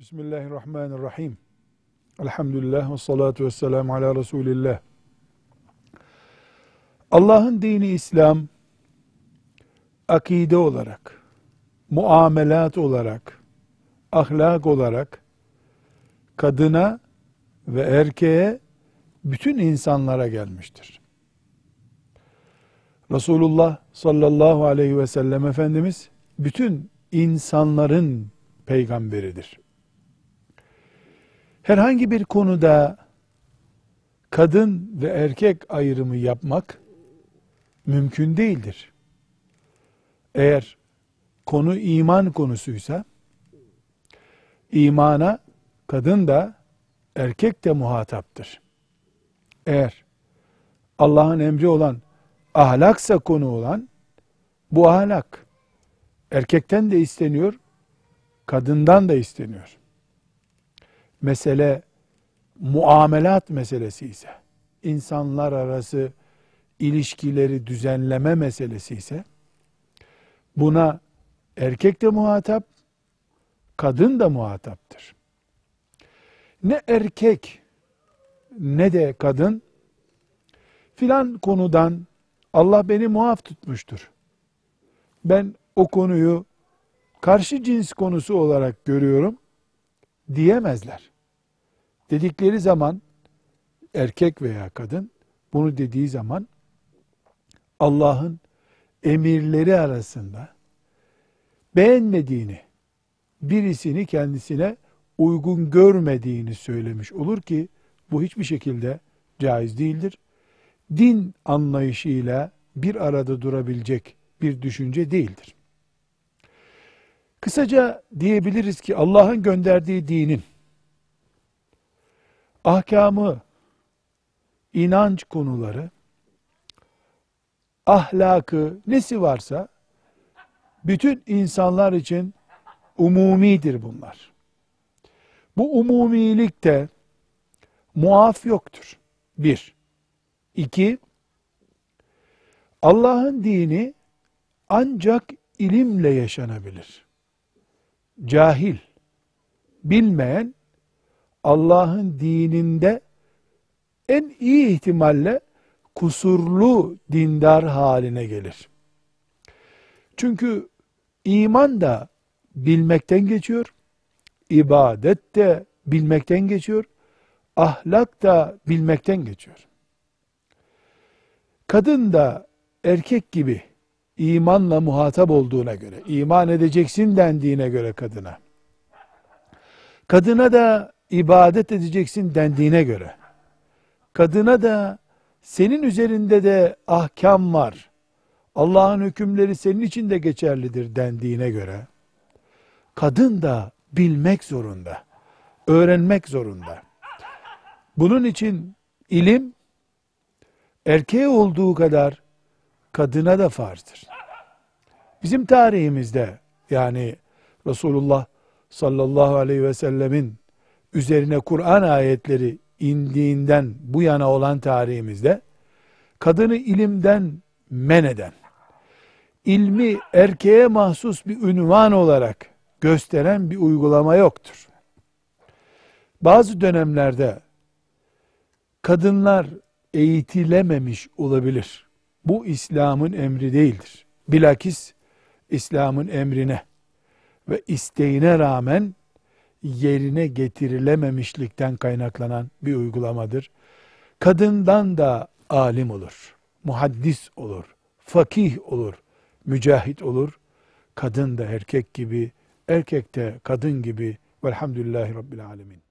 Bismillahirrahmanirrahim. Elhamdülillah ve salatu ve selamu ala Resulillah. Allah'ın dini İslam, akide olarak, muamelat olarak, ahlak olarak, kadına ve erkeğe, bütün insanlara gelmiştir. Resulullah sallallahu aleyhi ve sellem Efendimiz, bütün insanların peygamberidir herhangi bir konuda kadın ve erkek ayrımı yapmak mümkün değildir. Eğer konu iman konusuysa imana kadın da erkek de muhataptır. Eğer Allah'ın emri olan ahlaksa konu olan bu ahlak erkekten de isteniyor, kadından da isteniyor mesele muamelat meselesi ise, insanlar arası ilişkileri düzenleme meselesi ise, buna erkek de muhatap, kadın da muhataptır. Ne erkek ne de kadın filan konudan Allah beni muaf tutmuştur. Ben o konuyu karşı cins konusu olarak görüyorum diyemezler dedikleri zaman erkek veya kadın bunu dediği zaman Allah'ın emirleri arasında beğenmediğini, birisini kendisine uygun görmediğini söylemiş olur ki bu hiçbir şekilde caiz değildir. Din anlayışıyla bir arada durabilecek bir düşünce değildir. Kısaca diyebiliriz ki Allah'ın gönderdiği dinin ahkamı, inanç konuları, ahlakı, nesi varsa bütün insanlar için umumidir bunlar. Bu umumilikte muaf yoktur. Bir. İki, Allah'ın dini ancak ilimle yaşanabilir. Cahil, bilmeyen Allah'ın dininde en iyi ihtimalle kusurlu dindar haline gelir. Çünkü iman da bilmekten geçiyor, ibadet de bilmekten geçiyor, ahlak da bilmekten geçiyor. Kadın da erkek gibi imanla muhatap olduğuna göre, iman edeceksin dendiğine göre kadına, kadına da ibadet edeceksin dendiğine göre, kadına da senin üzerinde de ahkam var, Allah'ın hükümleri senin için de geçerlidir dendiğine göre, kadın da bilmek zorunda, öğrenmek zorunda. Bunun için ilim, erkeğe olduğu kadar kadına da farzdır. Bizim tarihimizde yani Resulullah sallallahu aleyhi ve sellemin üzerine Kur'an ayetleri indiğinden bu yana olan tarihimizde kadını ilimden men eden, ilmi erkeğe mahsus bir ünvan olarak gösteren bir uygulama yoktur. Bazı dönemlerde kadınlar eğitilememiş olabilir. Bu İslam'ın emri değildir. Bilakis İslam'ın emrine ve isteğine rağmen yerine getirilememişlikten kaynaklanan bir uygulamadır. Kadından da alim olur, muhaddis olur, fakih olur, mücahit olur. Kadın da erkek gibi, erkek de kadın gibi. Velhamdülillahi Rabbil Alemin.